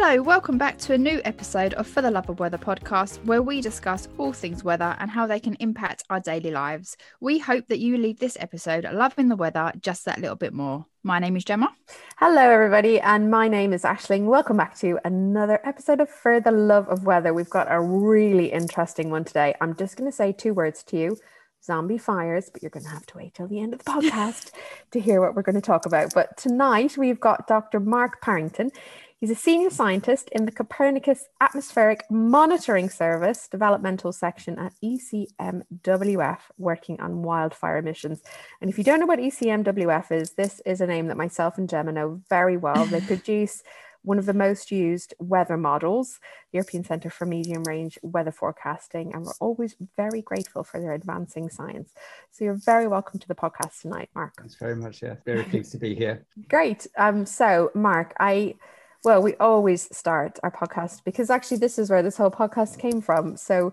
Hello, welcome back to a new episode of For the Love of Weather podcast, where we discuss all things weather and how they can impact our daily lives. We hope that you leave this episode loving the weather just that little bit more. My name is Gemma. Hello, everybody, and my name is Ashling. Welcome back to another episode of For the Love of Weather. We've got a really interesting one today. I'm just going to say two words to you zombie fires, but you're going to have to wait till the end of the podcast to hear what we're going to talk about. But tonight we've got Dr. Mark Parrington. He's a senior scientist in the Copernicus Atmospheric Monitoring Service developmental section at ECMWF, working on wildfire emissions. And if you don't know what ECMWF is, this is a name that myself and Gemma know very well. They produce one of the most used weather models, the European Centre for Medium Range Weather Forecasting, and we're always very grateful for their advancing science. So you're very welcome to the podcast tonight, Mark. Thanks very much. Yeah, very pleased to be here. Great. Um, so Mark, I well, we always start our podcast because actually, this is where this whole podcast came from. So,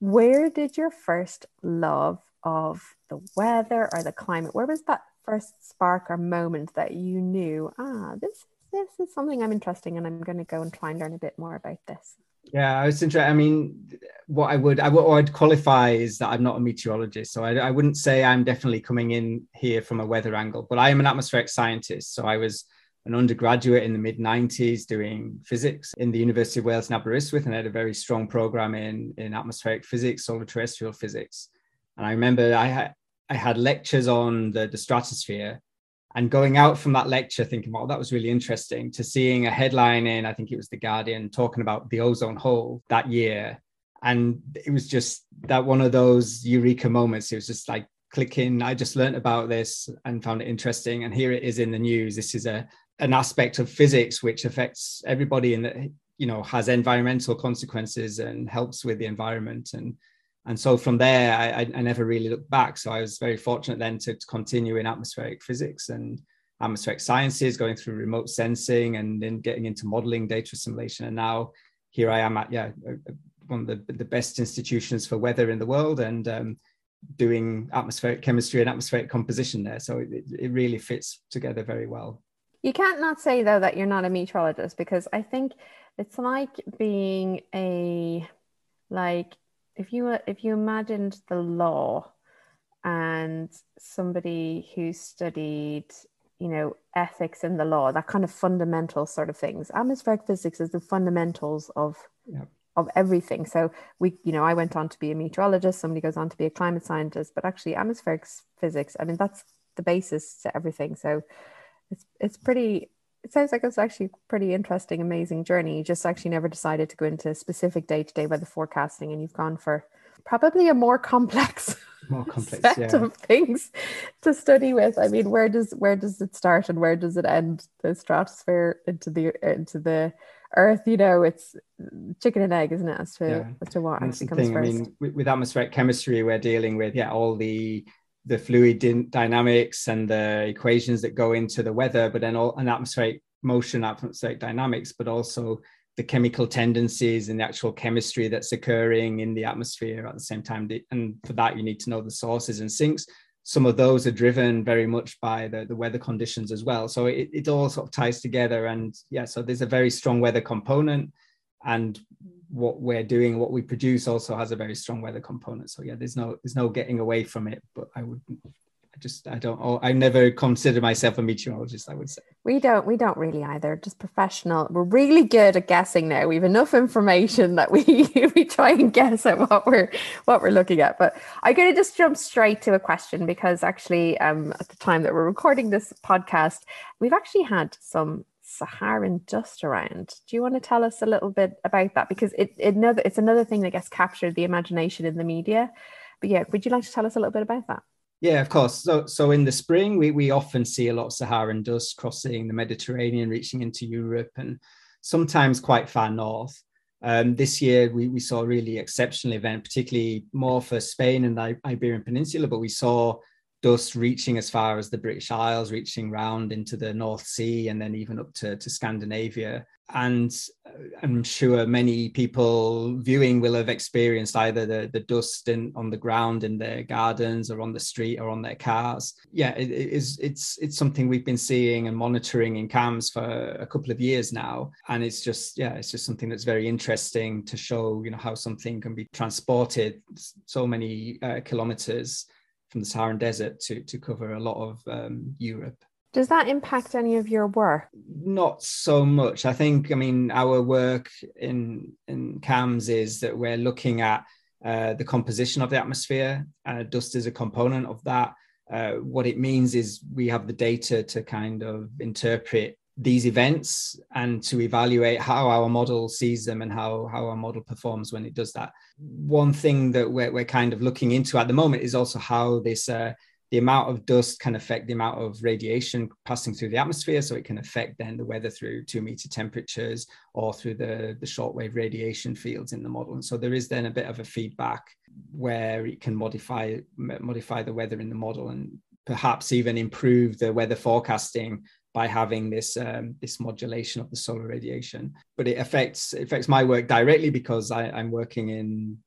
where did your first love of the weather or the climate? Where was that first spark or moment that you knew, ah, this this is something I'm interested in, and I'm going to go and try and learn a bit more about this? Yeah, I was interested. I mean, what I would, I would, I'd qualify is that I'm not a meteorologist, so I, I wouldn't say I'm definitely coming in here from a weather angle, but I am an atmospheric scientist. So I was an undergraduate in the mid 90s doing physics in the University of Wales in Aberystwyth and had a very strong program in, in atmospheric physics, solar terrestrial physics. And I remember I had, I had lectures on the, the stratosphere and going out from that lecture thinking, well, that was really interesting to seeing a headline in, I think it was The Guardian, talking about the ozone hole that year. And it was just that one of those eureka moments. It was just like clicking. I just learned about this and found it interesting. And here it is in the news. This is a, an aspect of physics which affects everybody and that you know has environmental consequences and helps with the environment. And and so from there I, I never really looked back. So i was very fortunate then to, to continue in atmospheric physics and atmospheric sciences going through remote sensing and then getting into modeling data assimilation and now here i am at yeah one of the, the best institutions for weather in the world and um, doing atmospheric chemistry and atmospheric composition there. So it, it really fits together very well you can't not say though that you're not a meteorologist because I think it's like being a like if you were, if you imagined the law and somebody who studied you know ethics in the law that kind of fundamental sort of things. Atmospheric physics is the fundamentals of yep. of everything. So we you know i went on to be a meteorologist somebody goes on to be a climate scientist but actually atmospheric physics i mean that's the basis to everything. So it's it's pretty it sounds like it's actually pretty interesting amazing journey you just actually never decided to go into specific day-to-day weather forecasting and you've gone for probably a more complex more complex set yeah. of things to study with i mean where does where does it start and where does it end the stratosphere into the into the earth you know it's chicken and egg isn't it as to yeah. as to what actually comes thing. first i mean with, with atmospheric chemistry we're dealing with yeah all the the fluid dynamics and the equations that go into the weather, but then all an atmospheric motion, atmospheric dynamics, but also the chemical tendencies and the actual chemistry that's occurring in the atmosphere at the same time. And for that, you need to know the sources and sinks. Some of those are driven very much by the, the weather conditions as well. So it, it all sort of ties together. And yeah, so there's a very strong weather component. And what we're doing, what we produce, also has a very strong weather component. So yeah, there's no there's no getting away from it. But I would, I just I don't. I never consider myself a meteorologist. I would say we don't we don't really either. Just professional. We're really good at guessing now. We have enough information that we we try and guess at what we're what we're looking at. But I'm to just jump straight to a question because actually, um, at the time that we're recording this podcast, we've actually had some Saharan dust around. Do you want to tell us a little bit about that? Because it, it another, it's another thing that gets captured the imagination in the media. But yeah, would you like to tell us a little bit about that? Yeah, of course. So, so in the spring, we, we often see a lot of Saharan dust crossing the Mediterranean, reaching into Europe, and sometimes quite far north. Um, this year, we, we saw a really exceptional event, particularly more for Spain and the Iberian Peninsula, but we saw dust reaching as far as the British Isles, reaching round into the North Sea, and then even up to, to Scandinavia. And uh, I'm sure many people viewing will have experienced either the, the dust in, on the ground in their gardens or on the street or on their cars. Yeah, it, it is, it's, it's something we've been seeing and monitoring in CAMS for a couple of years now. And it's just, yeah, it's just something that's very interesting to show, you know, how something can be transported so many uh, kilometers from the Saharan Desert to to cover a lot of um, Europe. Does that impact any of your work? Not so much. I think. I mean, our work in in CAMS is that we're looking at uh, the composition of the atmosphere. Uh, dust is a component of that. Uh, what it means is we have the data to kind of interpret these events and to evaluate how our model sees them and how, how our model performs when it does that. One thing that we're, we're kind of looking into at the moment is also how this uh, the amount of dust can affect the amount of radiation passing through the atmosphere. So it can affect then the weather through two meter temperatures or through the, the shortwave radiation fields in the model. And so there is then a bit of a feedback where it can modify modify the weather in the model and perhaps even improve the weather forecasting by having this um, this modulation of the solar radiation. But it affects it affects my work directly because I, I'm working in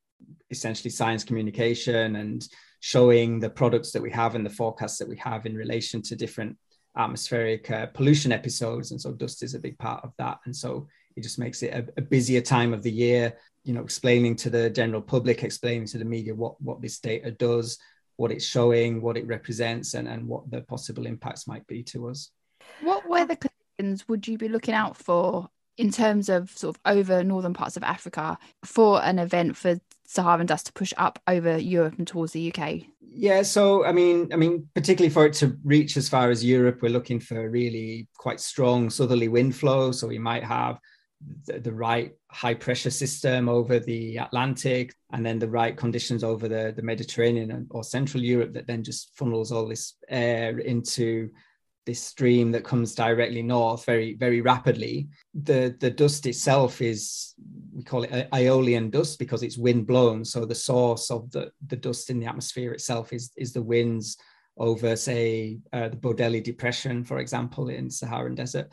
essentially science communication and showing the products that we have and the forecasts that we have in relation to different atmospheric uh, pollution episodes. And so dust is a big part of that. And so it just makes it a, a, busier time of the year, you know, explaining to the general public, explaining to the media what, what this data does, what it's showing, what it represents, and, and what the possible impacts might be to us. What weather conditions would you be looking out for in terms of sort of over northern parts of Africa for an event for Saharan dust to push up over Europe and towards the UK? Yeah, so I mean, I mean, particularly for it to reach as far as Europe, we're looking for really quite strong southerly wind flow. So we might have the, the, right high pressure system over the Atlantic, and then the right conditions over the, the Mediterranean or Central Europe that then just funnels all this air into this stream that comes directly north very very rapidly. The the dust itself is we call it aeolian dust because it's wind blown. So the source of the the dust in the atmosphere itself is is the winds over say uh, the Bodélé depression for example in saharan desert.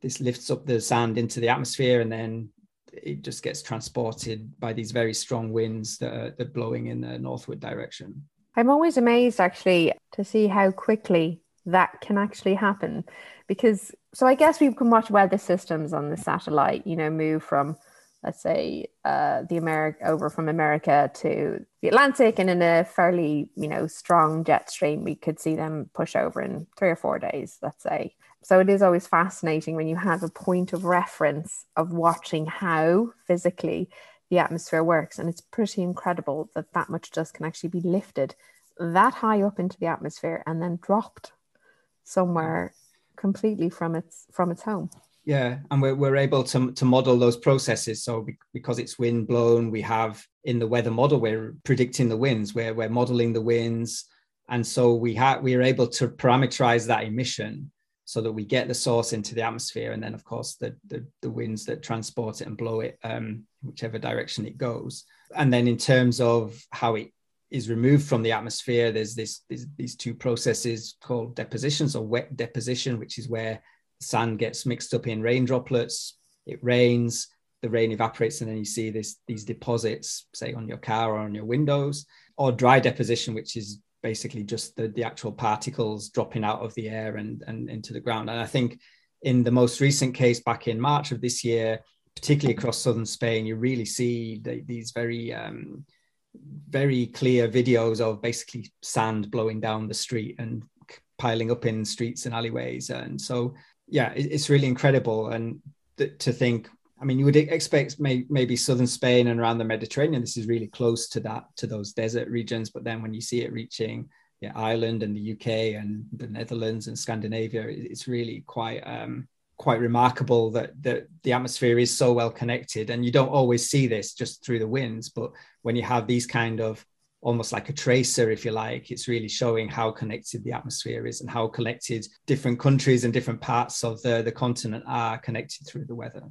This lifts up the sand into the atmosphere and then it just gets transported by these very strong winds that are, that are blowing in the northward direction. I'm always amazed actually to see how quickly that can actually happen. Because so i guess we can watch weather systems on the satellite you know move from let's say uh, the america over from america to the atlantic and in a fairly you know strong jet stream we could see them push over in three or four days let's say. So it is always fascinating when you have a point of reference of watching how physically the atmosphere works and it's pretty incredible that that much dust can actually be lifted that high up into the atmosphere and then dropped somewhere completely from its from its home. Yeah and we're, we're able to, to model those processes. So because it's wind blown we have in the weather model we're predicting the winds where we're modeling the winds. And so we have we are able to parameterize that emission so that we get the source into the atmosphere and then of course the the, the winds that transport it and blow it um, whichever direction it goes. And then in terms of how it is removed from the atmosphere, there's this, these two processes called depositions or wet deposition, which is where sand gets mixed up in rain droplets. It rains, the rain evaporates, and then you see this these deposits, say on your car or on your windows, or dry deposition, which is basically just the, the actual particles dropping out of the air and, and into the ground. And I think in the most recent case back in March of this year, particularly across southern Spain, you really see the, these very um, very clear videos of basically sand blowing down the street and piling up in streets and alleyways. And so, yeah, it's really incredible. And th- to think, I mean, you would expect may- maybe southern Spain and around the Mediterranean, this is really close to that, to those desert regions. But then when you see it reaching yeah, Ireland and the UK and the Netherlands and Scandinavia, it's really quite um, quite remarkable that, that the atmosphere is so well connected and you don't always see this just through the winds but when you have these kind of almost like a tracer if you like it's really showing how connected the atmosphere is and how connected different countries and different parts of the, the continent are connected through the weather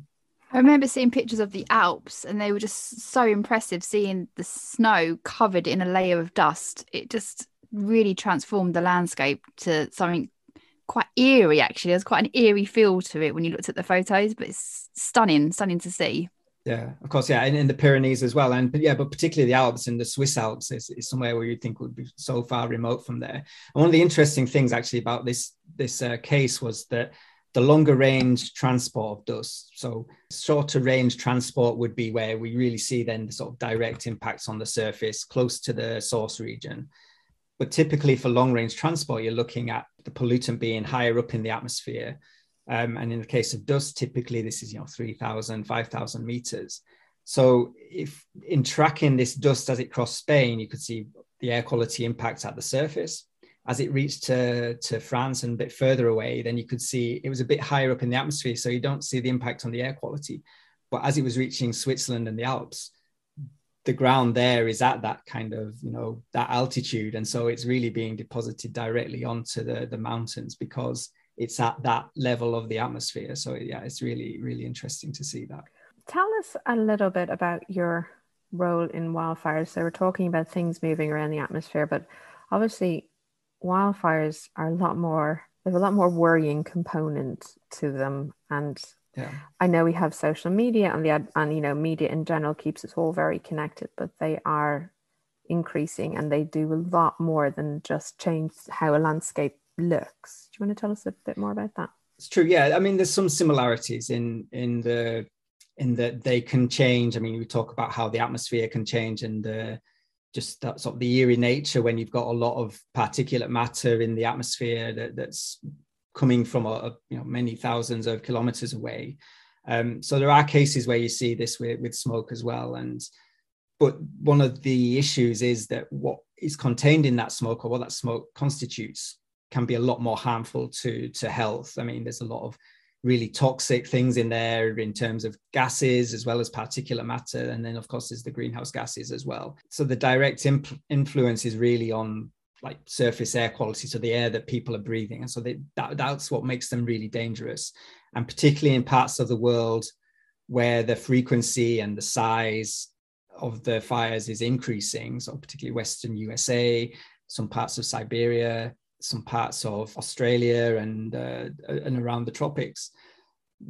I remember seeing pictures of the Alps and they were just so impressive seeing the snow covered in a layer of dust. It just really transformed the landscape to something quite eerie actually. There's quite an eerie feel to it when you looked at the photos but it's stunning stunning to see. Yeah of course yeah and in the pyrenees as well and yeah but particularly the alps and the swiss alps is, is somewhere where you think would be so far remote from there. And one of the interesting things actually about this this uh, case was that the longer range transport of dust so shorter range transport would be where we really see then the sort of direct impacts on the surface close to the source region. But typically for long range transport you're looking at the pollutant being higher up in the atmosphere um, and in the case of dust, typically this is, you know, 3,000, 5,000 meters. So if in tracking this dust as it crossed Spain, you could see the air quality impacts at the surface. As it reached to, to France and a bit further away, then you could see it was a bit higher up in the atmosphere. So you don't see the impact on the air quality. But as it was reaching Switzerland and the Alps, the ground there is at that kind of you know that altitude and so it's really being deposited directly onto the the mountains because it's at that level of the atmosphere. So yeah, it's really really interesting to see that. Tell us a little bit about your role in wildfires. So we're talking about things moving around the atmosphere, but obviously wildfires are a lot more. There's a lot more worrying component to them, and yeah. I know we have social media and the and you know media in general keeps us all very connected, but they are increasing and they do a lot more than just change how a landscape looks. Do you want to tell us a bit more about that? It's true. Yeah, I mean, there's some similarities in in the in that they can change. I mean, we talk about how the atmosphere can change and the just that sort of the eerie nature when you've got a lot of particulate matter in the atmosphere that, that's coming from a, a, you know many thousands of kilometers away. Um, so there are cases where you see this with, with smoke as well, and but one of the issues is that what is contained in that smoke or what that smoke constitutes can be a lot more harmful to to health. I mean, there's a lot of really toxic things in there in terms of gases as well as particulate matter and then of course there's the greenhouse gases as well so the direct imp- influence is really on like surface air quality so the air that people are breathing. And so they, that, that's what makes them really dangerous. And particularly in parts of the world where the frequency and the size of the fires is increasing so particularly western usa some parts of siberia some parts of Australia and uh, and around the tropics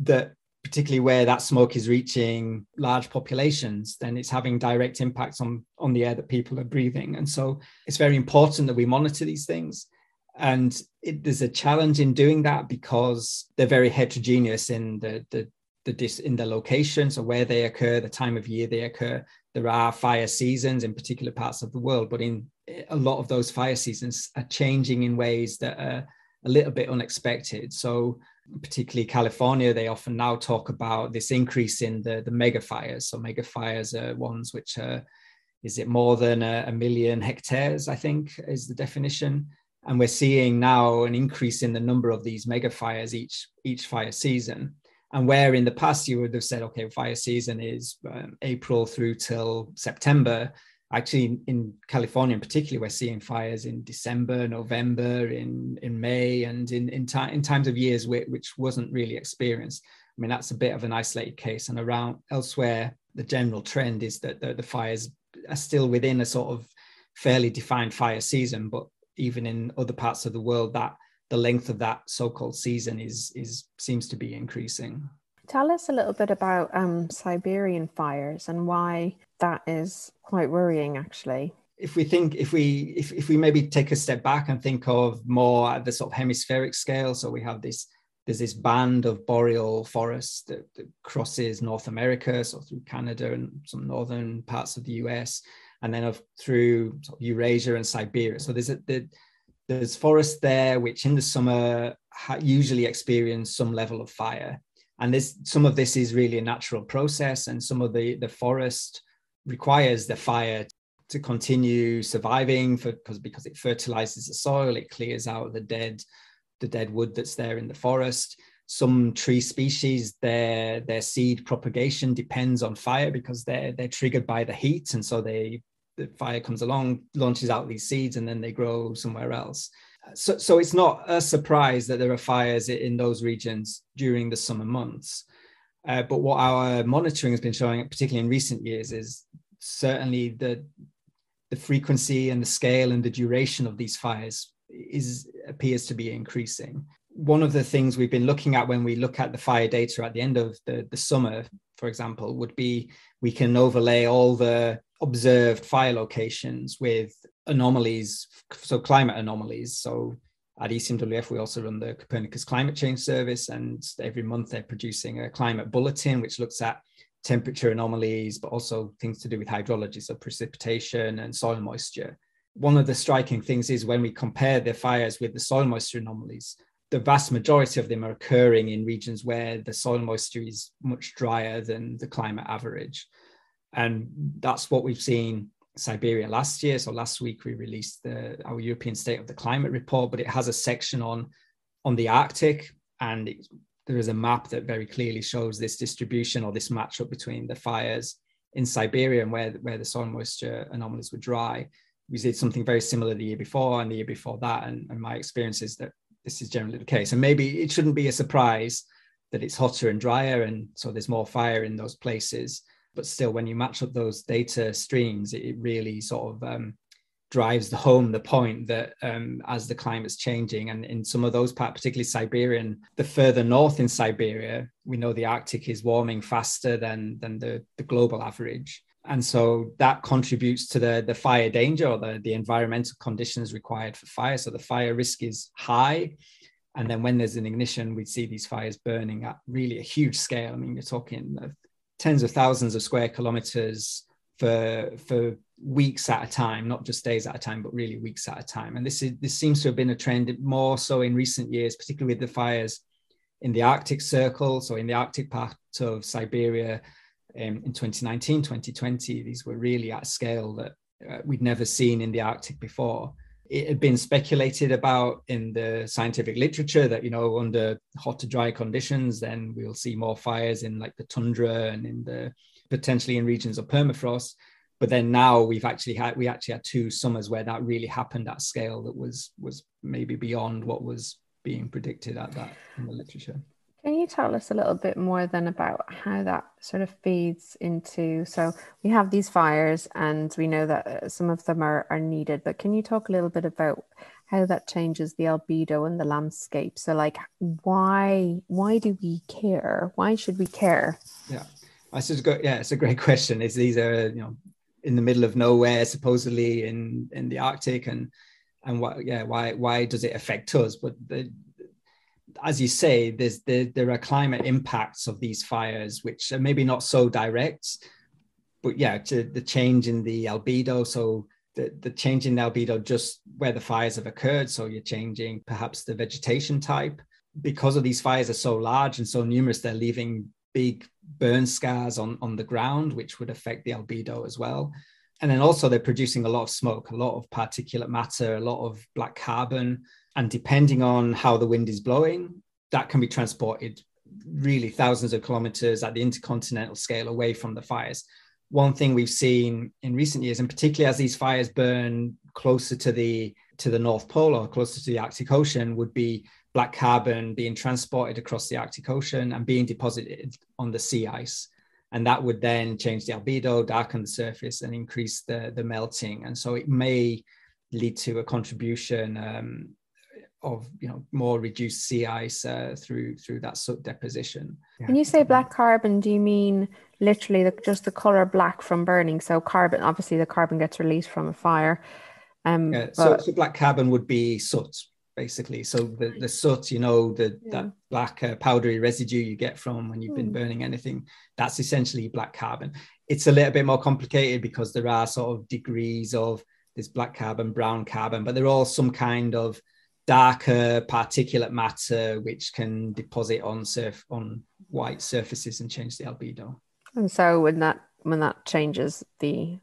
that particularly where that smoke is reaching large populations then it's having direct impacts on on the air that people are breathing. And so it's very important that we monitor these things. And it, there's a challenge in doing that because they're very heterogeneous in the the the dis, in the locations so where they occur the time of year they occur there are fire seasons in particular parts of the world but in a lot of those fire seasons are changing in ways that are a little bit unexpected. So, particularly California, they often now talk about this increase in the, the mega fires. So, mega fires are ones which are, is it more than a, a million hectares? I think is the definition. And we're seeing now an increase in the number of these mega fires each each fire season. And where in the past you would have said, okay, fire season is um, April through till September, actually in California in particular, we're seeing fires in December, November, in in May, and in in, in times of years which, which wasn't really experienced. I mean, that's a bit of an isolated case, and around elsewhere, the general trend is that the, the fires are still within a sort of fairly defined fire season, but even in other parts of the world, that the length of that so-called season is is seems to be increasing. Tell us a little bit about um, Siberian fires and why that is quite worrying, actually. If we think, if we if, if we maybe take a step back and think of more at the sort of hemispheric scale, so we have this there's this band of boreal forest that, that crosses North America, so through Canada and some northern parts of the US, and then of through sort of Eurasia and Siberia. So there's a the, there's forest there which in the summer ha- usually experience some level of fire and this some of this is really a natural process and some of the the forest requires the fire to continue surviving for because because it fertilizes the soil it clears out the dead the dead wood that's there in the forest some tree species their their seed propagation depends on fire because they're they're triggered by the heat and so they the fire comes along launches out these seeds and then they grow somewhere else so, so it's not a surprise that there are fires in those regions during the summer months. Uh, but what our monitoring has been showing, particularly in recent years, is certainly the the frequency and the scale and the duration of these fires is appears to be increasing. One of the things we've been looking at when we look at the fire data at the end of the, the summer, for example, would be we can overlay all the observed fire locations with anomalies, so climate anomalies. So at ECMWF, we also run the Copernicus Climate Change Service, and every month they're producing a climate bulletin, which looks at temperature anomalies, but also things to do with hydrology, so precipitation and soil moisture. One of the striking things is when we compare the fires with the soil moisture anomalies, the vast majority of them are occurring in regions where the soil moisture is much drier than the climate average. And that's what we've seen Siberia last year. So last week we released the, our European State of the Climate report, but it has a section on on the Arctic, and it, there is a map that very clearly shows this distribution or this matchup between the fires in Siberia and where where the soil moisture anomalies were dry. We did something very similar the year before and the year before that, and, and my experience is that this is generally the case. And maybe it shouldn't be a surprise that it's hotter and drier, and so there's more fire in those places but still when you match up those data streams it, really sort of um, drives the home the point that um, as the climate's changing and in some of those parts particularly siberian the further north in siberia we know the arctic is warming faster than than the, the global average. And so that contributes to the, the fire danger or the, the environmental conditions required for fire. So the fire risk is high. And then when there's an ignition we see these fires burning at really a huge scale. I mean you're talking tens of thousands of square kilometers for for weeks at a time, not just days at a time, but really weeks at a time. And this is this seems to have been a trend more so in recent years, particularly with the fires in the Arctic Circle, so in the Arctic part of Siberia. Um, in 2019, 2020, these were really at a scale that uh, we'd never seen in the Arctic before it had been speculated about in the scientific literature that you know under hot to dry conditions then we'll see more fires in like the tundra and in the potentially in regions of permafrost. But then now we've actually had we actually had two summers where that really happened at scale that was was maybe beyond what was being predicted at that in the literature tell us a little bit more then about how that sort of feeds into? So we have these fires, and we know that uh, some of them are, are needed, but can you talk a little bit about how that changes the albedo and the landscape? So, like, why why do we care? Why should we care? Yeah, I got yeah, it's a great question. Is these are you know in the middle of nowhere, supposedly in in the Arctic, and and what yeah why why does it affect us? But the as you say, there's there, there are climate impacts of these fires, which are maybe not so direct, but yeah, to the change in the albedo. So the, the change in the albedo just where the fires have occurred. So you're changing perhaps the vegetation type. Because of these fires are so large and so numerous, they're leaving big burn scars on, on the ground, which would affect the albedo as well. And then also they're producing a lot of smoke, a lot of particulate matter, a lot of black carbon, and depending on how the wind is blowing, that can be transported really thousands of kilometers at the intercontinental scale away from the fires. One thing we've seen in recent years, and particularly as these fires burn closer to the to the North Pole or closer to the Arctic Ocean, would be black carbon being transported across the Arctic Ocean and being deposited on the sea ice. And that would then change the albedo, darken the surface, and increase the, the melting. And so it may lead to a contribution um, of you know more reduced sea ice uh, through through that soot deposition. Yeah. When you say black carbon, do you mean literally the, just the color black from burning? So carbon, obviously, the carbon gets released from a fire. Um, yeah, so, but... so black carbon would be soot, basically. So the, the soot, you know, the yeah. that black uh, powdery residue you get from when you've been hmm. burning anything, that's essentially black carbon. It's a little bit more complicated because there are sort of degrees of this black carbon, brown carbon, but they're all some kind of darker particulate matter which can deposit on surf on white surfaces and change the albedo. And so when that when that changes the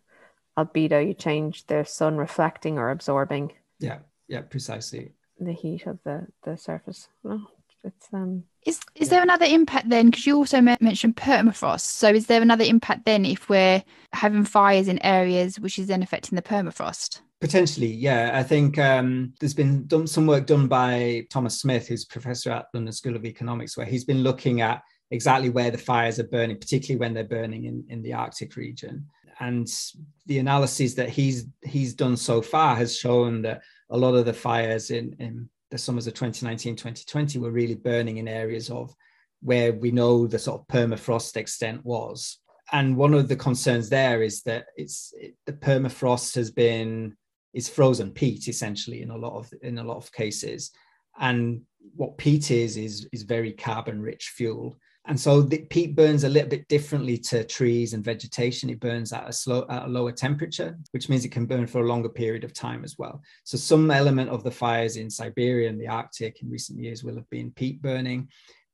albedo, you change the sun reflecting or absorbing. Yeah, yeah, precisely. The heat of the the surface. No, it's um. Is is yeah. there another impact then? Because you also mentioned permafrost. So is there another impact then if we're having fires in areas which is then affecting the permafrost? Potentially, yeah. I think um, there's been done some work done by Thomas Smith, who's professor at London School of Economics, where he's been looking at exactly where the fires are burning, particularly when they're burning in, in the Arctic region. And the analyses that he's he's done so far has shown that a lot of the fires in, in the summers of 2019, 2020 were really burning in areas of where we know the sort of permafrost extent was. And one of the concerns there is that it's it, the permafrost has been is frozen peat essentially in a lot of in a lot of cases. And what peat is is is very carbon rich fuel and so the peat burns a little bit differently to trees and vegetation. It burns at a slow, at a lower temperature, which means it can burn for a longer period of time as well. So some element of the fires in Siberia and the Arctic in recent years will have been peat burning.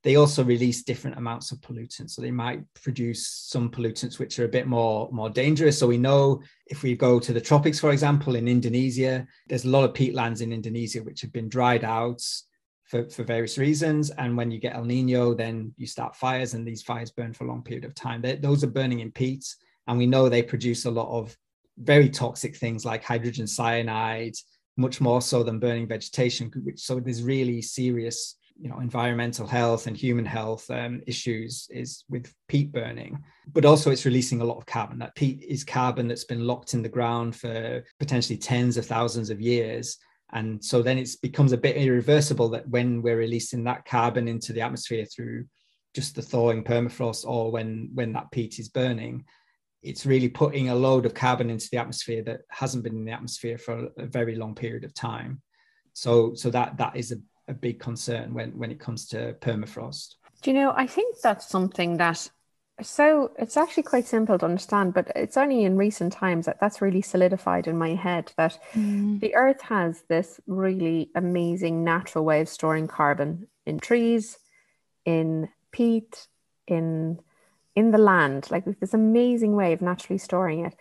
They also release different amounts of pollutants. So they might produce some pollutants which are a bit more, more dangerous. So we know if we go to the tropics, for example, in Indonesia, there's a lot of peatlands in Indonesia which have been dried out for, for various reasons. And when you get El Nino, then you start fires, and these fires burn for a long period of time. They, those are burning in peat, and we know they produce a lot of very toxic things like hydrogen cyanide, much more so than burning vegetation. Which so there's really serious, you know, environmental health and human health um, issues is with peat burning. But also, it's releasing a lot of carbon. That peat is carbon that's been locked in the ground for potentially tens of thousands of years and so then it becomes a bit irreversible that when we're releasing that carbon into the atmosphere through just the thawing permafrost or when when that peat is burning it's really putting a load of carbon into the atmosphere that hasn't been in the atmosphere for a very long period of time so so that that is a, a big concern when when it comes to permafrost do you know i think that's something that so it's actually quite simple to understand, but it's only in recent times that that's really solidified in my head that mm. the earth has this really amazing natural way of storing carbon in trees, in peat, in in the land. Like this amazing way of naturally storing it.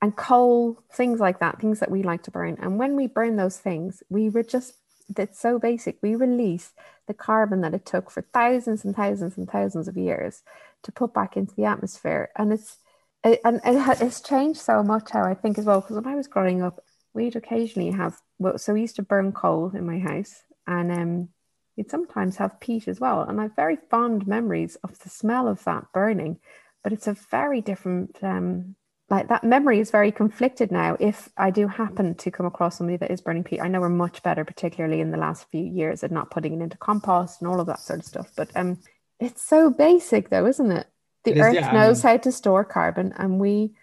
And coal, things like that, things that we like to burn. And when we burn those things, we would just it's so basic. We release the carbon that it took for thousands and thousands and thousands of years to put back into the atmosphere. And it's it, and it, it's changed so much how I think as well. Because when I was growing up, we'd occasionally have well, so we used to burn coal in my house, and um, we'd sometimes have peat as well. And I have very fond memories of the smell of that burning, but it's a very different. Um, like that memory is very conflicted now. If I do happen to come across somebody that is burning peat, I know we're much better, particularly in the last few years, at not putting it into compost and all of that sort of stuff. But um, it's so basic, though, isn't it? The it Earth yeah, knows I mean, how to store carbon, and we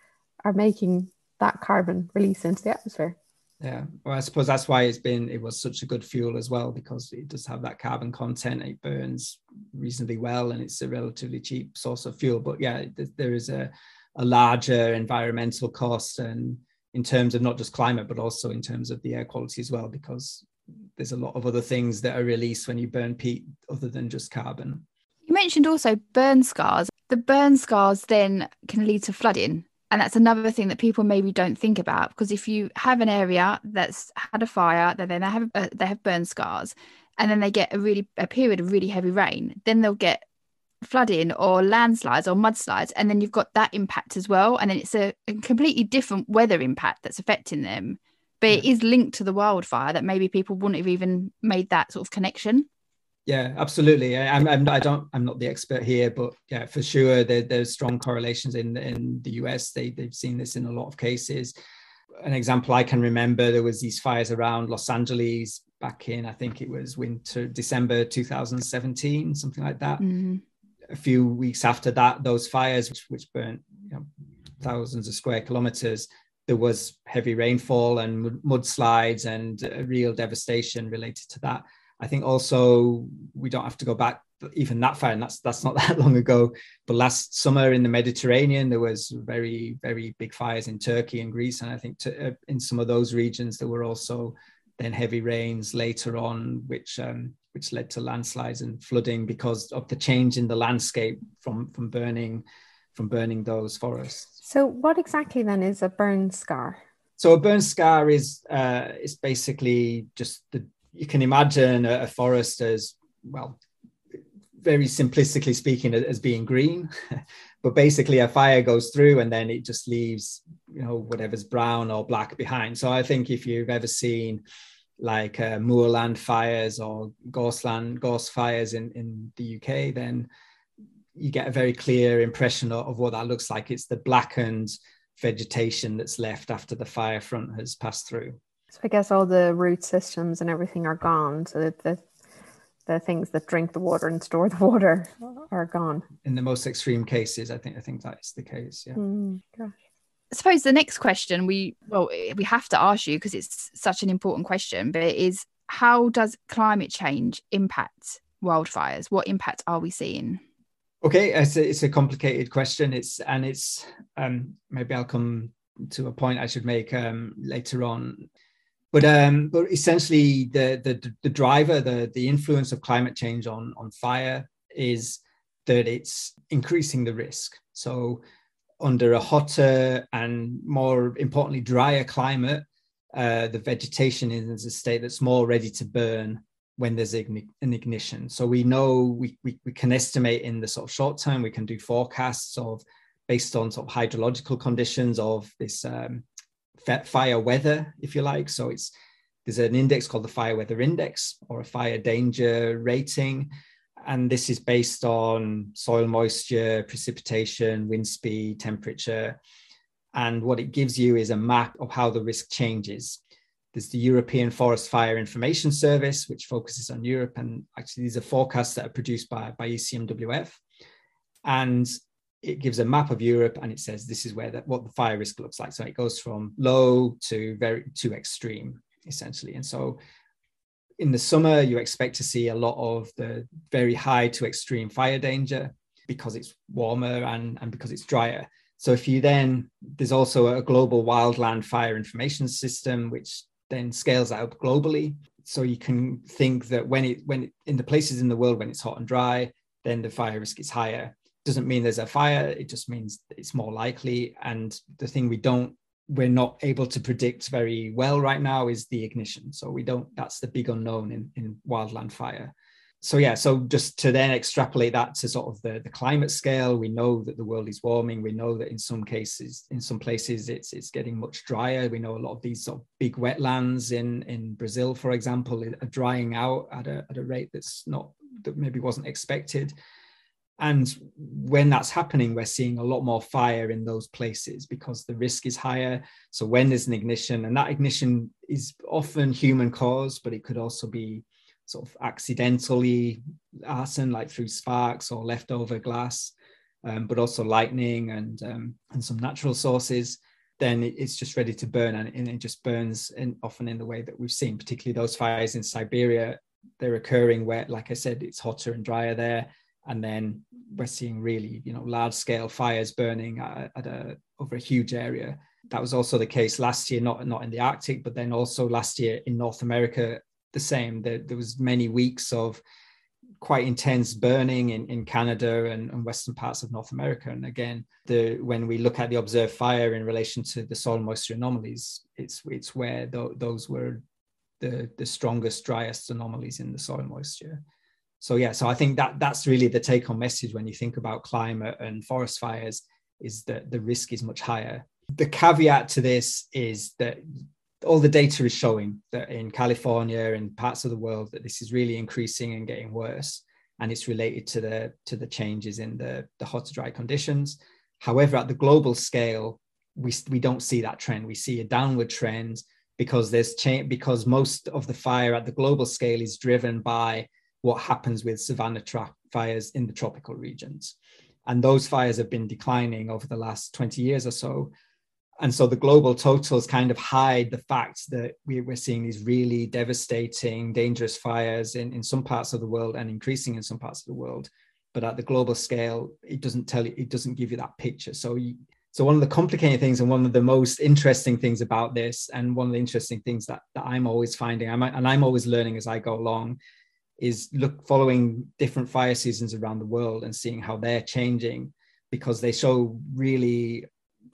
are making that carbon release into the atmosphere. Yeah, well, I suppose that's why it's been it was such a good fuel as well because it does have that carbon content. It burns reasonably well, and it's a relatively cheap source of fuel. But yeah, there is a a larger environmental cost, and in terms of not just climate, but also in terms of the air quality as well, because there's a lot of other things that are released when you burn peat other than just carbon. You mentioned also burn scars. The burn scars then can lead to flooding. And that's another thing that people maybe don't think about because if you have an area that's had a fire, then they have uh, they have burn scars, and then they get a really a period of really heavy rain, then they'll get flooding or landslides or mudslides, and then you've got that impact as well, and then it's a, a completely different weather impact that's affecting them, but yeah. it is linked to the wildfire that maybe people wouldn't have even made that sort of connection. Yeah, absolutely. I, I'm, I'm I don't I'm not the expert here, but yeah, for sure there, there's strong correlations in in the US. They they've seen this in a lot of cases. An example I can remember there was these fires around Los Angeles back in I think it was winter December 2017, something like that. Mm-hmm. A few weeks after that, those fires which which burnt you know, thousands of square kilometers, there was heavy rainfall and mudslides and real devastation related to that I think also we don't have to go back even that far, and that's that's not that long ago. But last summer in the Mediterranean, there was very very big fires in Turkey and Greece, and I think to, uh, in some of those regions there were also then heavy rains later on, which um, which led to landslides and flooding because of the change in the landscape from from burning from burning those forests. So, what exactly then is a burn scar? So, a burn scar is uh, is basically just the you can imagine a, a forest as well very simplistically speaking as being green but basically a fire goes through and then it just leaves you know whatever's brown or black behind so i think if you've ever seen like uh, moorland fires or gorseland gorse fires in in the uk then you get a very clear impression of, of, what that looks like it's the blackened vegetation that's left after the fire front has passed through. So I guess all the root systems and everything are gone. So that the the things that drink the water and store the water are gone. In the most extreme cases, I think I think that is the case. Yeah. Mm, gosh. I suppose the next question we well we have to ask you because it's such an important question, but it is how does climate change impact wildfires? What impact are we seeing? Okay, it's a, it's a complicated question. It's and it's um, maybe I'll come to a point I should make um, later on. But um, but essentially, the, the the driver, the the influence of climate change on on fire is that it's increasing the risk. So under a hotter and more importantly drier climate, uh, the vegetation is a state that's more ready to burn when there's an ignition. So we know we, we, we can estimate in the sort of short term, we can do forecasts of based on sort of hydrological conditions of this um, fire weather, if you like. So it's there's an index called the fire weather index or a fire danger rating. And this is based on soil moisture, precipitation, wind speed, temperature. And what it gives you is a map of how the risk changes there's the European Forest Fire Information Service, which focuses on Europe. And actually, these are forecasts that are produced by, by ECMWF. And it gives a map of Europe and it says this is where the, what the fire risk looks like. So it goes from low to very to extreme, essentially. And so in the summer, you expect to see a lot of the very high to extreme fire danger because it's warmer and, and because it's drier. So if you then, there's also a global wildland fire information system, which then scales out globally. So you can think that when it when it, in the places in the world when it's hot and dry, then the fire risk is higher. Doesn't mean there's a fire. It just means it's more likely. And the thing we don't we're not able to predict very well right now is the ignition. So we don't. That's the big unknown in in wildland fire so yeah so just to then extrapolate that to sort of the, the climate scale we know that the world is warming we know that in some cases in some places it's it's getting much drier we know a lot of these sort of big wetlands in in brazil for example are drying out at a, at a rate that's not that maybe wasn't expected and when that's happening we're seeing a lot more fire in those places because the risk is higher. So when there's an ignition and that ignition is often human caused but it could also be sort of accidentally arson, like through sparks or leftover glass, um, but also lightning and um, and some natural sources, then it's just ready to burn, and, and it just burns in, often in the way that we've seen, particularly those fires in Siberia. They're occurring where, like I said, it's hotter and drier there, and then we're seeing really, you know, large scale fires burning at, at a over a huge area. That was also the case last year, not not in the Arctic, but then also last year in North America the same. There, there was many weeks of quite intense burning in, in Canada and, and, western parts of North America. And again, the when we look at the observed fire in relation to the soil moisture anomalies, it's it's where th- those were the the strongest, driest anomalies in the soil moisture. So yeah, so I think that that's really the take home message when you think about climate and forest fires is that the risk is much higher. The caveat to this is that all the data is showing that in California and parts of the world that this is really increasing and getting worse, and it's related to the to the changes in the the hot to dry conditions. However, at the global scale, we we don't see that trend. We see a downward trend because there's change because most of the fire at the global scale is driven by what happens with savanna fires in the tropical regions, and those fires have been declining over the last 20 years or so and so the global totals kind of hide the fact that we, are seeing these really devastating, dangerous fires in, in some parts of the world and increasing in some parts of the world. But at the global scale, it doesn't tell you, it doesn't give you that picture. So you, so one of the complicating things and one of the most interesting things about this, and one of the interesting things that, that I'm always finding, I'm, and I'm always learning as I go along, is look following different fire seasons around the world and seeing how they're changing because they show really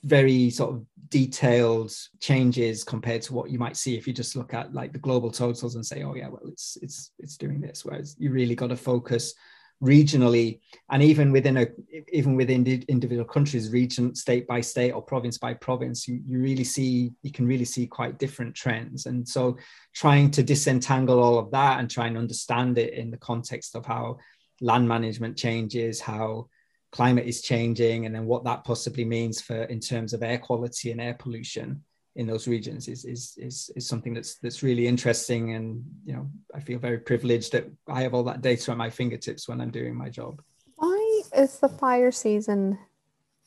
very sort of detailed changes compared to what you might see if you just look at like the global totals and say oh yeah well it's it's it's doing this whereas you really got to focus regionally and even within a even within individual countries region state by state or province by province you, you really see you can really see quite different trends. And so trying to disentangle all of that and try and understand it in the context of how land management changes how climate is changing and then what that possibly means for in terms of air quality and air pollution in those regions is is is, is something that's that's really interesting and you know i feel very privileged that i have all that data at my fingertips when i'm doing my job. Why is the fire season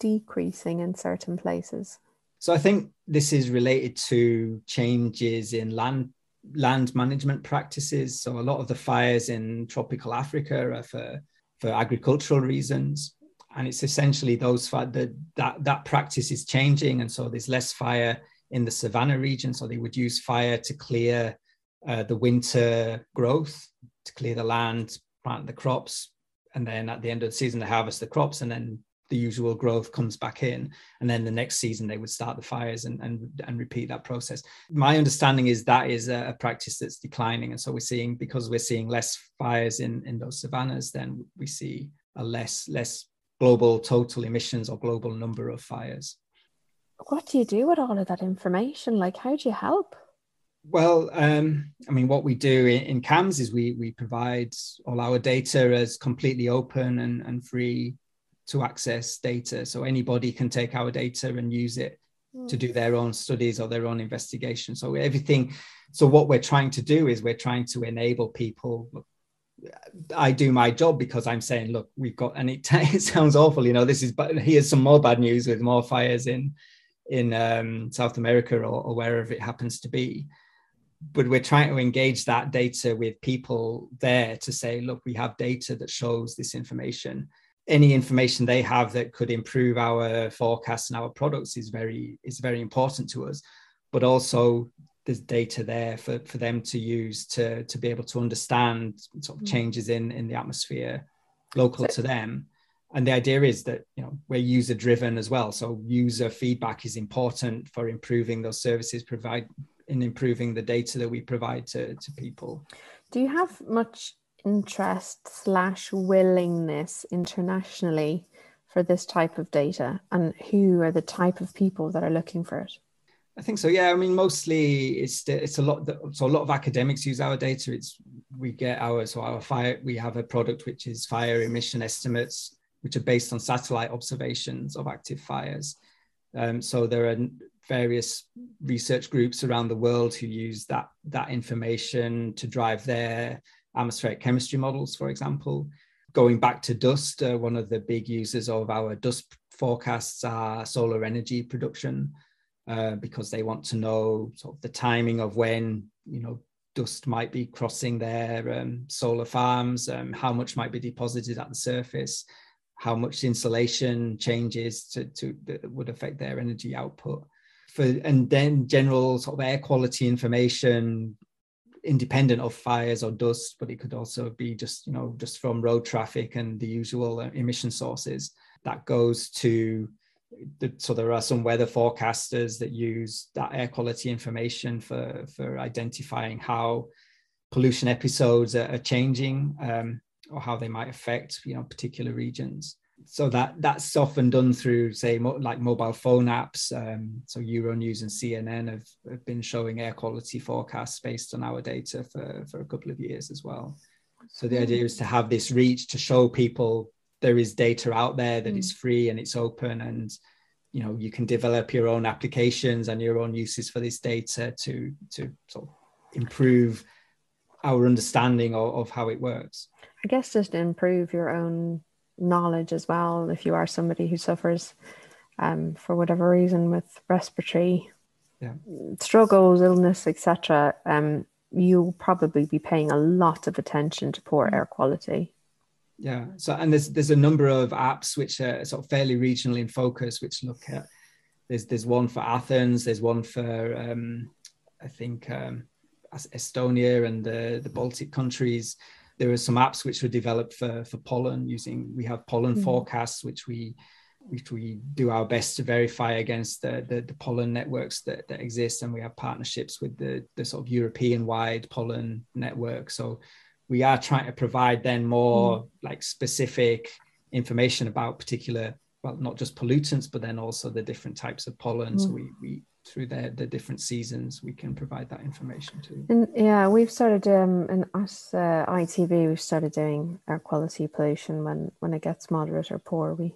decreasing in certain places? So i think this is related to changes in land land management practices. So a lot of the fires in tropical africa are for for agricultural reasons. And it's essentially those that that that practice is changing. And so there's less fire in the savannah region. So they would use fire to clear uh, the winter growth to clear the land plant the crops and then at the end of the season they harvest the crops and then the usual growth comes back in. And then the next season they would start the fires and and, and repeat that process. My understanding is that is a, a practice that's declining. And so we're seeing because we're seeing less fires in in those savannas then we see a less less global total emissions or global number of fires. What do you do with all of that information? Like, how do you help? Well, um, I mean, what we do in, in, CAMS is we we provide all our data as completely open and, and free to access data. So anybody can take our data and use it mm. to do their own studies or their own investigation. So everything. So what we're trying to do is we're trying to enable people. I do my job because I'm saying, look, we've got, and it, it sounds awful, you know. This is, but here's some more bad news with more fires in in um, South America or, or wherever it happens to be. But we're trying to engage that data with people there to say, look, we have data that shows this information. Any information they have that could improve our forecasts and our products is very is very important to us. But also there's data there for, for them to use to, to be able to understand sort of mm. changes in, in the atmosphere local to them. And the idea is that you know we're user driven as well. So user feedback is important for improving those services provide in improving the data that we provide to, to people. Do you have much interest slash willingness internationally for this type of data and who are the type of people that are looking for it? I think so. Yeah, I mean, mostly it's it's a lot. So a lot of academics use our data. It's we get our so our fire. We have a product which is fire emission estimates, which are based on satellite observations of active fires. Um, so there are various research groups around the world who use that that information to drive their atmospheric chemistry models, for example. Going back to dust, uh, one of the big users of our dust forecasts are solar energy production. Uh, because they want to know sort of the timing of when you know dust might be crossing their um, solar farms, um, how much might be deposited at the surface, how much insolation changes to, to that would affect their energy output. For and then general sort of air quality information independent of fires or dust, but it could also be just you know just from road traffic and the usual uh, emission sources that goes to so there are some weather forecasters that use that air quality information for for identifying how pollution episodes are, are changing um, or how they might affect you know particular regions. So that that's often done through say mo- like mobile phone apps. Um, so euronews and cnn have, have been showing air quality forecasts based on our data for, for a couple of years as well. So the idea is to have this reach to show people there is data out there that mm. is free and it's open and you know you can develop your own applications and your own uses for this data to to sort of improve our understanding of, of how it works i guess just to improve your own knowledge as well if you are somebody who suffers um, for whatever reason with respiratory yeah. struggles illness etc um, you'll probably be paying a lot of attention to poor air quality. Yeah. So and there's there's a number of apps which are sort of fairly regionally in focus which look at there's there's one for athens there's one for um, i think um, estonia and the the baltic countries there are some apps which were developed for for pollen using we have pollen mm. forecasts which we which we do our best to verify against the, the, the, pollen networks that, that exist and we have partnerships with the, the sort of european wide pollen network so we are trying to provide then more mm. like specific information about particular well not just pollutants but then also the different types of pollen mm. so we, we through their the different seasons, we can provide that information to. And yeah, we've started um and us uh, ITV we've started doing air quality pollution when when it gets moderate or poor. We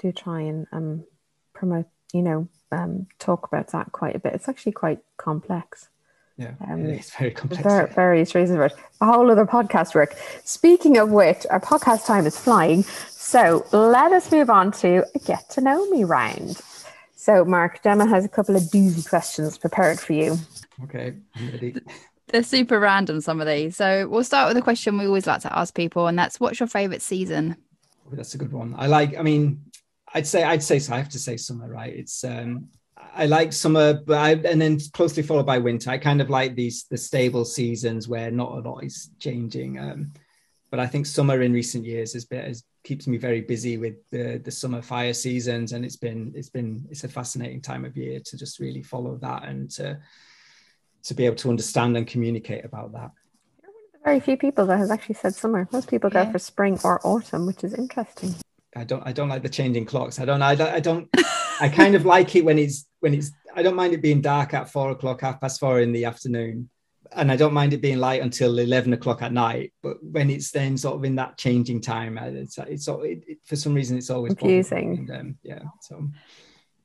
do try and um promote, you know, um talk about that quite a bit. It's actually quite complex. Yeah, Um, it is very complex. Ver- various reasons for it. A whole other podcast work. Speaking of which, our podcast time is flying. So let us move on to a get to know me round. So, Mark, Gemma has a couple of doozy questions prepared for you. Okay, I'm ready. They're super random, some of these. So we'll start with a question we always like to ask people, and that's what's your favorite season? Oh, that's a good one. I like. I mean, I'd say I'd say so. I have to say summer, right? It's um, I like summer, but I and then closely followed by winter. I kind of like these the stable seasons where not a lot is changing. Um, but I think summer in recent years has been has, keeps me very busy with the the summer fire seasons, and it's been it's been it's a fascinating time of year to just really follow that and to to be able to understand and communicate about that. Very few people that has actually said summer. Most people go Yeah. for spring or autumn, which is interesting. I don't I don't like the changing clocks. I don't I don't I don't I kind of like it when it's when it's I don't mind it being dark at four o'clock, half past four in the afternoon. And I don't mind it being light until 11 o'clock at night. But when it's then sort of in that changing time, uh, it's, it's al- it, it, for some reason, it's always. Confusing. And, um, yeah. So,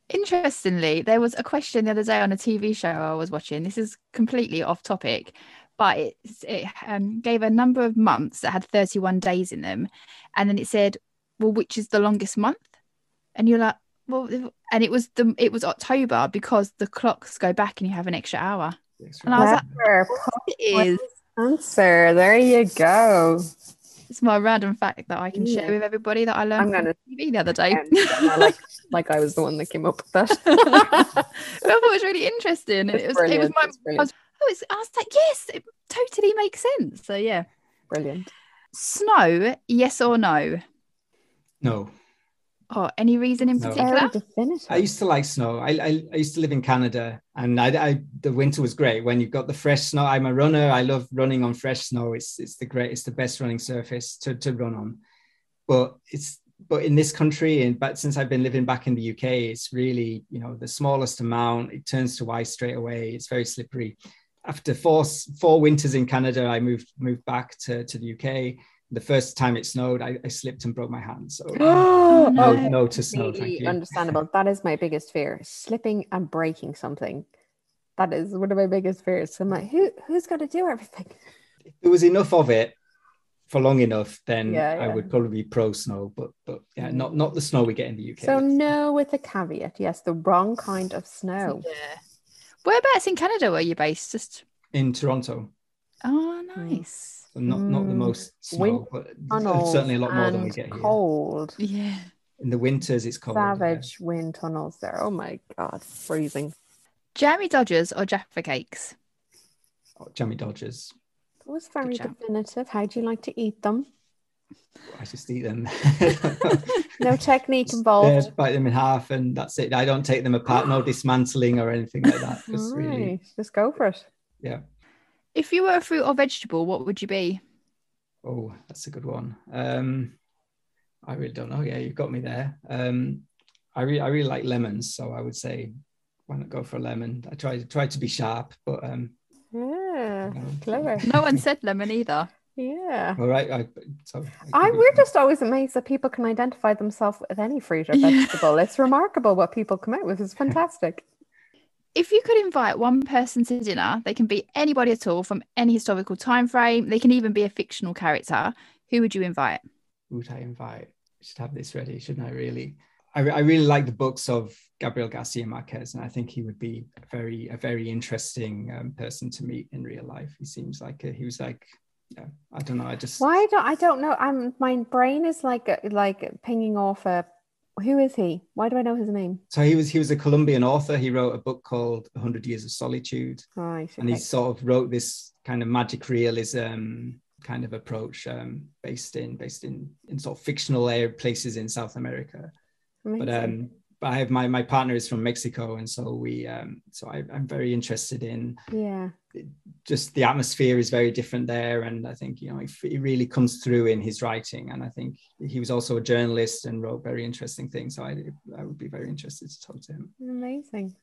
Interestingly, there was a question the other day on a TV show I was watching. This is completely off topic, but it, it um, gave a number of months that had 31 days in them. And then it said, well, which is the longest month? And you're like, well, and it was the it was October because the clocks go back and you have an extra hour. It's And I was like, Clever. It is. Answer. There you go. It's my random fact that I can share with everybody that I learned I'm gonna TV the other day. And, like, like I was the one that came up with that. I thought it was really interesting. It's it was it was my it's brilliant. oh, it's, I was like, yes, it totally makes sense. So yeah. Brilliant. Snow, yes or no? no. Or any reason in No. particular? Definitive. I used to like snow. I, I, I used to live in Canada and I, I the winter was great when you've got the fresh snow. I'm a runner. I love running on fresh snow. It's it's the great, it's the best running surface to, to run on. But it's but in this country and but since I've been living back in the UK, it's really, you know, the smallest amount, it turns to ice straight away. It's very slippery. After four four winters in Canada, I moved moved back to, to the UK. The first time it snowed, I, I slipped and broke my hand. So oh, no, no. Oh, no to snow, thank you. understandable. That is my biggest fear: slipping and breaking something. That is one of my biggest fears. I'm like, who who's got to do everything? if there was enough of it for long enough, then Yeah, I would probably be pro snow. But but yeah, not not the snow we get in the UK. So no, with a caveat. Yes, the wrong kind of snow. Yeah. Whereabouts in Canada were you based? Just in Toronto, oh nice. So not not the Mm, most snow, wind but Tunnels certainly a lot more than we get here. Cold, Yeah. In the winters, it's cold. yeah. savage wind tunnels there. Oh my god, freezing. Jammy Dodgers or Jaffa Cakes? Oh, Jammy Dodgers. That was very definitive. How do you like to eat them? I just eat them. No technique Yeah, involved. bite them in half, and that's it. I don't take them apart. No dismantling or anything like that. Just really, Just go for it. yeah. If you were a fruit or vegetable, what would you be? Oh, that's a good one. Um, I really don't know. Yeah, you've got me there. Um, I really, I really like lemons, so I would say, why not go for a lemon? I try try to be sharp, but um, Yeah, you know, clever. No one said lemon either. Yeah. All right. I, so I we're just always amazed that people can identify themselves with any fruit or Yeah. vegetable. It's remarkable what people come out with. It's fantastic. If you could invite one person to dinner, they can be anybody at all from any historical time frame. They can even be a fictional character. Who would you invite? who would I invite? I should have this ready, shouldn't I? Really, I, re- I really like the books of Gabriel Garcia Marquez, and I think he would be a very a very interesting um, person to meet in real life. He seems like a, he was like, yeah, I don't know. I just Why don't I don't know. I'm my brain is like like pinging off a. Who is he? Why do I know his name? So he was he was a Colombian author. He wrote a book called Hundred Years of Solitude, Right. and he sort of wrote this kind of magic realism kind of approach um, based in based in in sort of fictional air places in South America. But um, I have my my partner is from Mexico, and so we um, so I, I'm very interested in yeah. just the atmosphere is very different there, and I think you know it, it really comes through in his writing, and I think he was also a journalist and wrote very interesting things. So I I would be very interested to talk to him. Amazing.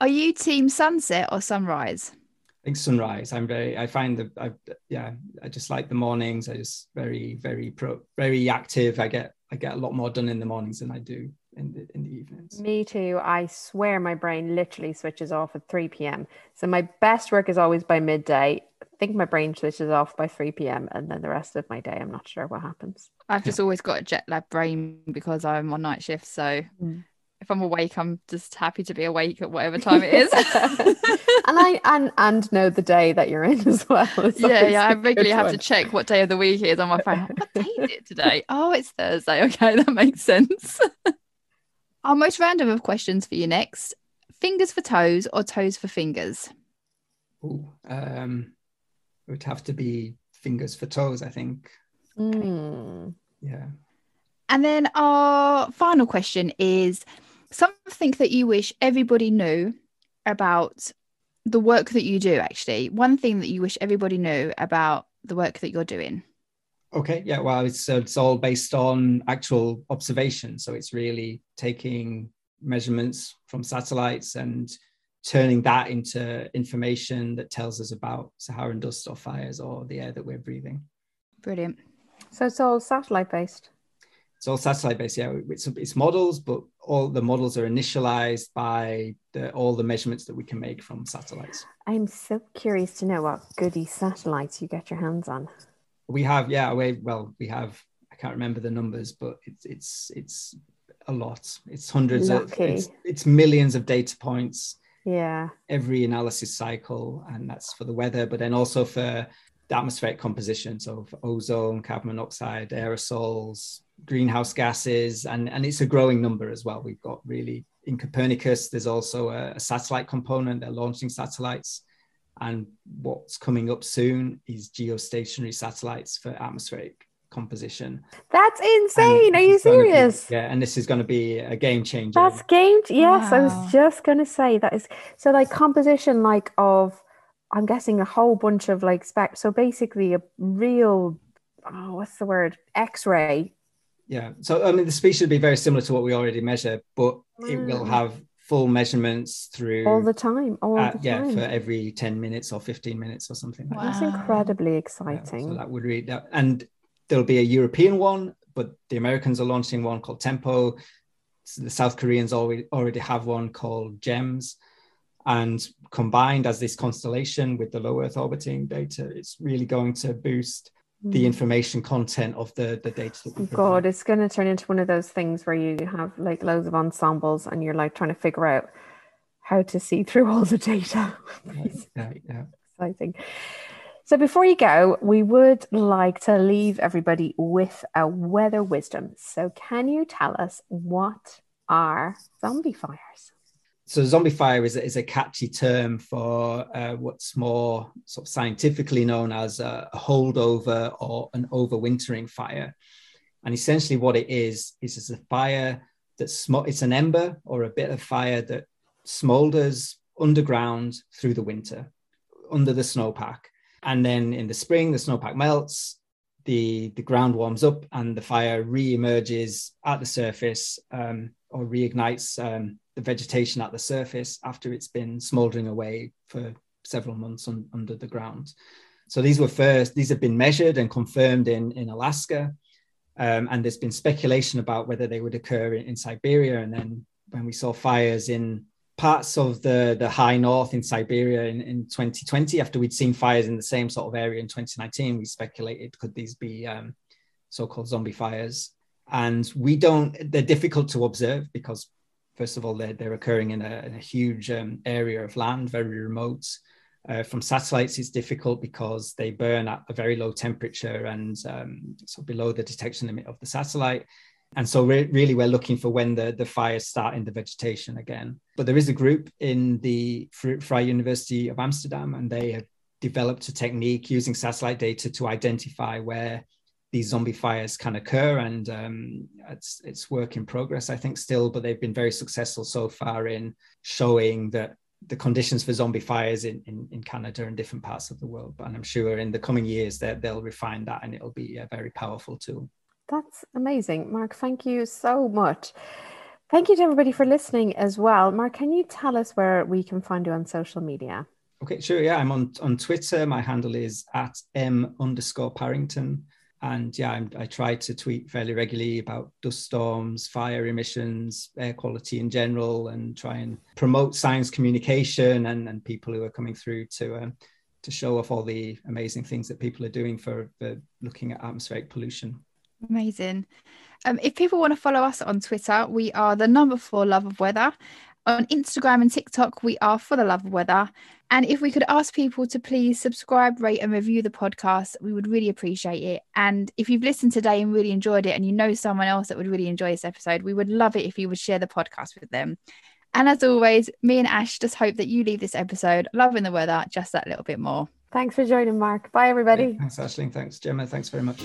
Are you team sunset or sunrise? I think sunrise. I'm very. I find that. I, yeah, I just like the mornings. I just very, very pro, very active. I get. I get a lot more done in the mornings than I do in the in the evenings. Me too. I swear my brain literally switches off at 3 p.m. So my best work is always by midday. I think my brain switches off by 3 p.m. and then the rest of my day I'm not sure what happens. I've just always got a jet lag brain because I'm on night shift. So Mm. if I'm awake, I'm just happy to be awake at whatever time it is. and I and and know the day that you're in as well. It's yeah, always yeah. a I good regularly have to check what day of the week it is on my phone. What day is it today? Oh, it's Thursday. Okay, that makes sense. Our most random of questions for you next: fingers for toes or toes for fingers? Ooh, um, it would have to be fingers for toes. I think. Mm. Yeah. And then our final question is something that you wish everybody knew about the work that you do, actually. One thing that you wish everybody knew about the work that you're doing. Okay. Yeah. Well, it's uh, it's all based on actual observation. So it's really taking measurements from satellites and turning that into information that tells us about Saharan dust or fires or the air that we're breathing. Brilliant. So it's all satellite based. It's all satellite based. Yeah, it's, it's models, but all the models are initialized by the, all the measurements that we can make from satellites. I'm so curious to know what goody satellites you get your hands on. We have, yeah, we, well, we have. I can't remember the numbers, but it's it's it's a lot. It's hundreds of, it's, it's millions of data points Yeah. every analysis cycle, and that's for the weather, but then also for the atmospheric composition. So for ozone, carbon monoxide, aerosols, greenhouse gases, and, and it's a growing number as well. We've got really in Copernicus, there's also a, a satellite component. They're launching satellites. And what's coming up soon is geostationary satellites for atmospheric composition. That's And insane. Are you is gonna be- serious? yeah, and this is going to be a game changer. That's game. Yes, I was just gonna say that is so like composition like of I'm guessing a whole bunch of like spec. So basically a real oh what's the word X-ray. Yeah. So I mean, the speed should be very similar to what we already measure, but it will Mm. have full measurements through all the time. All uh, the yeah time. for every 10 minutes or 15 minutes or something like That's incredibly that. Yeah, exciting. so that would read that. And there'll be a European one, but the Americans are launching one called Tempo. So the South Koreans already already have one called GEMS. And combined as this constellation with the low Earth orbiting data, it's really going to boost the Mm. information content of the, the data God, it's going to turn into one of those things where you have like loads of ensembles and you're like trying to figure out how to see through all the data. Yeah, yeah. exciting. So before you go, we would like to leave everybody with a weather wisdom. So can you tell us what are zombie fires? So zombie fire is is a catchy term for uh, what's more sort of scientifically known as a, holdover or an overwintering fire. And essentially what it is is it's a fire that's sm- it's an ember or a bit of fire that smolders underground through the winter under the snowpack. And then in the spring the snowpack melts the the ground warms up and the fire re-emerges at the surface um, or reignites um, the vegetation at the surface after it's been smoldering away for several months un- under the ground. So these were first; these have been measured and confirmed in in Alaska, um, and there's been speculation about whether they would occur in, in Siberia. And then when we saw fires in parts of the the high north in Siberia in, in 2020, after we'd seen fires in the same sort of area in 2019, we speculated could these be um, so-called zombie fires? And we don't; they're difficult to observe because first of all, they're, they're occurring in a, in a huge um, area of land, very remote. Uh, from satellites, it's difficult because they burn at a very low temperature and um, so below the detection limit of the satellite. And so re- really, we're looking for when the, the fires start in the vegetation again. But there is a group in the Vrije University of Amsterdam, and they have developed a technique using satellite data to identify where these zombie fires can occur and um, it's it's work in progress i think still but they've been very successful so far in showing that the conditions for zombie fires in, in, in canada and different parts of the world and i'm sure in the coming years that they'll refine that and it'll be a very powerful tool That's amazing. Mark, thank you so much. Thank you to everybody for listening as well. Mark, can you tell us where we can find you on social media? Okay, sure. Yeah, I'm on, on Twitter. My handle is at m underscore Parrington. And yeah, I'm, i try to tweet fairly regularly about dust storms, fire emissions, air quality in general, and try and promote science communication and, and people who are coming through to um, to show off all the amazing things that people are doing for, for looking at atmospheric pollution. Amazing. Um, if people want to follow us on Twitter, we are the number four love of weather. On Instagram and TikTok, we are for the love of weather. And if we could ask people to please subscribe, rate, and review the podcast, we would really appreciate it. And if you've listened today and really enjoyed it, and you know someone else that would really enjoy this episode, we would love it if you would share the podcast with them. And as always, me and Ash just hope that you leave this episode loving the weather just that little bit more. Thanks for joining, Mark. Bye, everybody. Yeah, thanks, Aisling. Thanks, Gemma. Thanks very much.